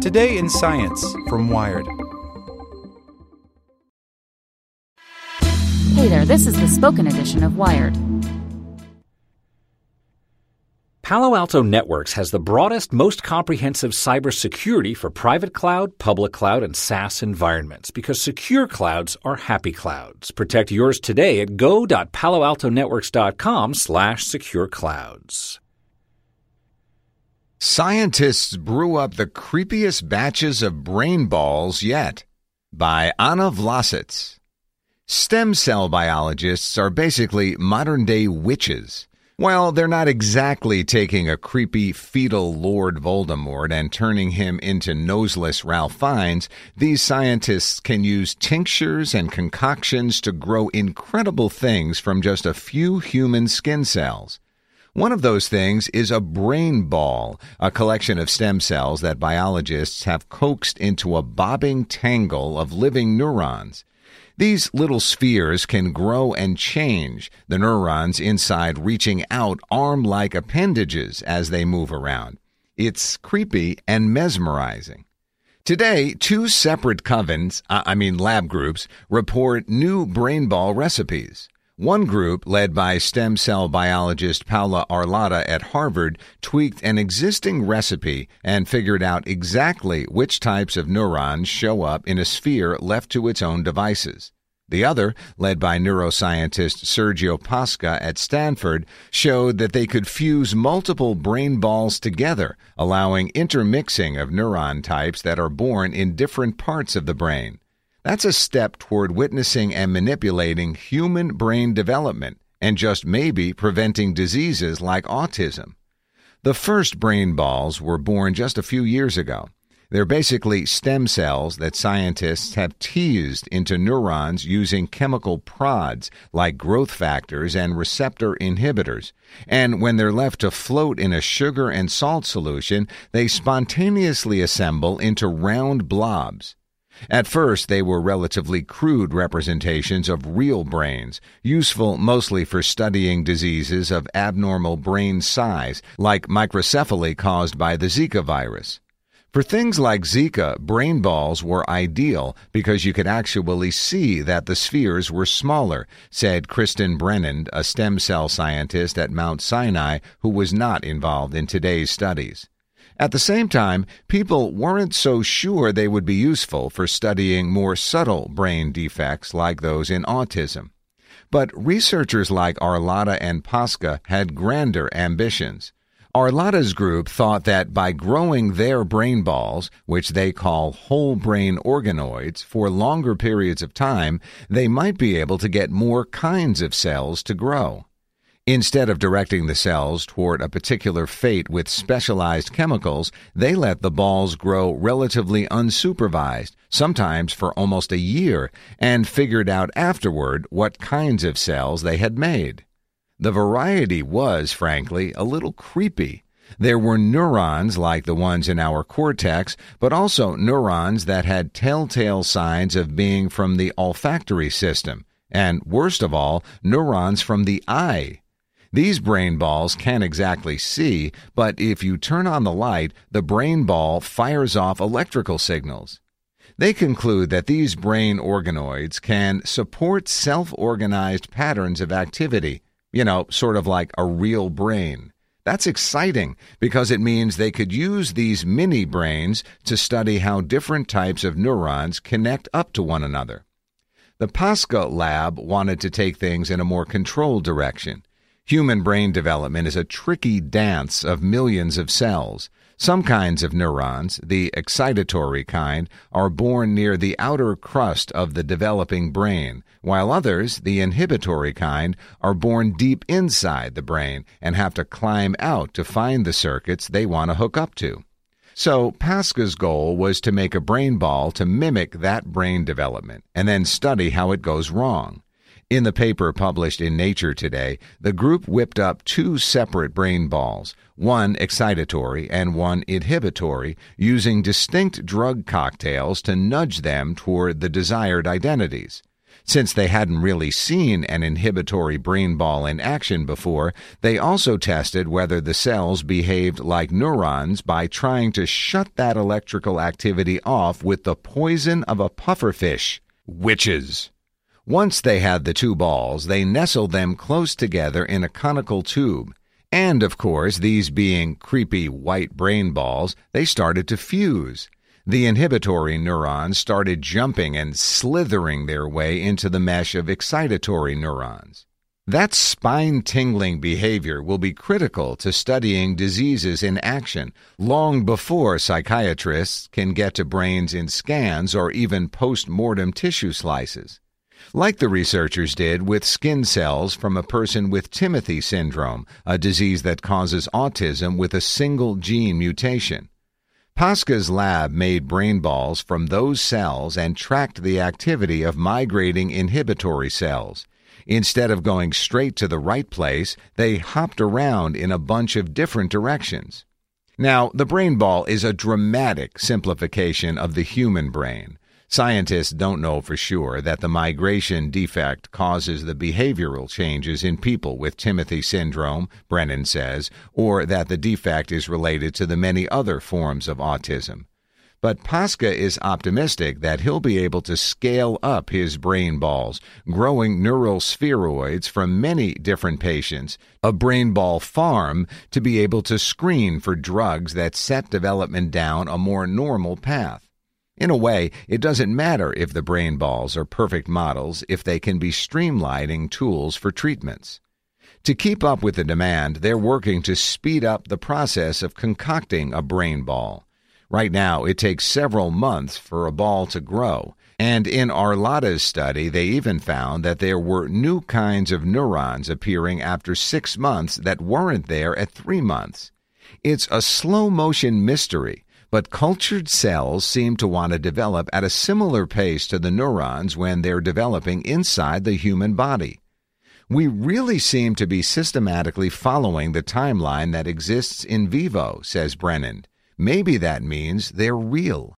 Today in Science from Wired. Hey there, this is the spoken edition of Wired. Palo Alto Networks has the broadest, most comprehensive cybersecurity for private cloud, public cloud, and SaaS environments because secure clouds are happy clouds. Protect yours today at go.paloaltonetworks.com slash secure clouds. Scientists brew up the creepiest batches of brain balls yet by Anna Vlasits. Stem cell biologists are basically modern day witches. While they're not exactly taking a creepy fetal Lord Voldemort and turning him into noseless Ralph Fiennes, these scientists can use tinctures and concoctions to grow incredible things from just a few human skin cells. One of those things is a brain ball, a collection of stem cells that biologists have coaxed into a bobbing tangle of living neurons. These little spheres can grow and change, the neurons inside reaching out arm like appendages as they move around. It's creepy and mesmerizing. Today, two separate covens, I mean lab groups, report new brain ball recipes. One group, led by stem cell biologist Paola Arlotta at Harvard, tweaked an existing recipe and figured out exactly which types of neurons show up in a sphere left to its own devices. The other, led by neuroscientist Sergiu Pasca at Stanford, showed that they could fuse multiple brain balls together, allowing intermixing of neuron types that are born in different parts of the brain. That's a step toward witnessing and manipulating human brain development and just maybe preventing diseases like autism. The first brain balls were born just a few years ago. They're basically stem cells that scientists have teased into neurons using chemical prods like growth factors and receptor inhibitors. And when they're left to float in a sugar and salt solution, they spontaneously assemble into round blobs. At first, they were relatively crude representations of real brains, useful mostly for studying diseases of abnormal brain size, like microcephaly caused by the Zika virus. For things like Zika, brain balls were ideal because you could actually see that the spheres were smaller, said Kristen Brennand, a stem cell scientist at Mount Sinai who was not involved in today's studies. At the same time, people weren't so sure they would be useful for studying more subtle brain defects like those in autism. But researchers like Arlotta and Pasca had grander ambitions. Arlotta's group thought that by growing their brain balls, which they call whole brain organoids, for longer periods of time, they might be able to get more kinds of cells to grow. Instead of directing the cells toward a particular fate with specialized chemicals, they let the balls grow relatively unsupervised, sometimes for almost a year, and figured out afterward what kinds of cells they had made. The variety was, frankly, a little creepy. There were neurons like the ones in our cortex, but also neurons that had telltale signs of being from the olfactory system, and worst of all, neurons from the eye. These brain balls can't exactly see, but if you turn on the light, the brain ball fires off electrical signals. They conclude that these brain organoids can support self organized patterns of activity, you know, sort of like a real brain. That's exciting because it means they could use these mini brains to study how different types of neurons connect up to one another. The Pasca lab wanted to take things in a more controlled direction. Human brain development is a tricky dance of millions of cells. Some kinds of neurons, the excitatory kind, are born near the outer crust of the developing brain, while others, the inhibitory kind, are born deep inside the brain and have to climb out to find the circuits they want to hook up to. So, Pasca's goal was to make a brain ball to mimic that brain development and then study how it goes wrong. In the paper published in Nature today, the group whipped up two separate brain balls, one excitatory and one inhibitory, using distinct drug cocktails to nudge them toward the desired identities. Since they hadn't really seen an inhibitory brain ball in action before, they also tested whether the cells behaved like neurons by trying to shut that electrical activity off with the poison of a pufferfish. Witches! Once they had the two balls, they nestled them close together in a conical tube. And, of course, these being creepy white brain balls, they started to fuse. The inhibitory neurons started jumping and slithering their way into the mesh of excitatory neurons. That spine tingling behavior will be critical to studying diseases in action long before psychiatrists can get to brains in scans or even post mortem tissue slices. Like the researchers did with skin cells from a person with Timothy syndrome, a disease that causes autism with a single gene mutation. Pasca's lab made brain balls from those cells and tracked the activity of migrating inhibitory cells. Instead of going straight to the right place, they hopped around in a bunch of different directions. Now, the brain ball is a dramatic simplification of the human brain. Scientists don't know for sure that the migration defect causes the behavioral changes in people with Timothy syndrome, Brennand says, or that the defect is related to the many other forms of autism. But Pasca is optimistic that he'll be able to scale up his brain balls, growing neural spheroids from many different patients, a brain ball farm to be able to screen for drugs that set development down a more normal path. In a way, it doesn't matter if the brain balls are perfect models if they can be streamlining tools for treatments. To keep up with the demand, they're working to speed up the process of concocting a brain ball. Right now, it takes several months for a ball to grow, and in Arlotta's study, they even found that there were new kinds of neurons appearing after six months that weren't there at three months. It's a slow motion mystery but cultured cells seem to want to develop at a similar pace to the neurons when they're developing inside the human body. We really seem to be systematically following the timeline that exists in vivo, says Brennand. Maybe that means they're real.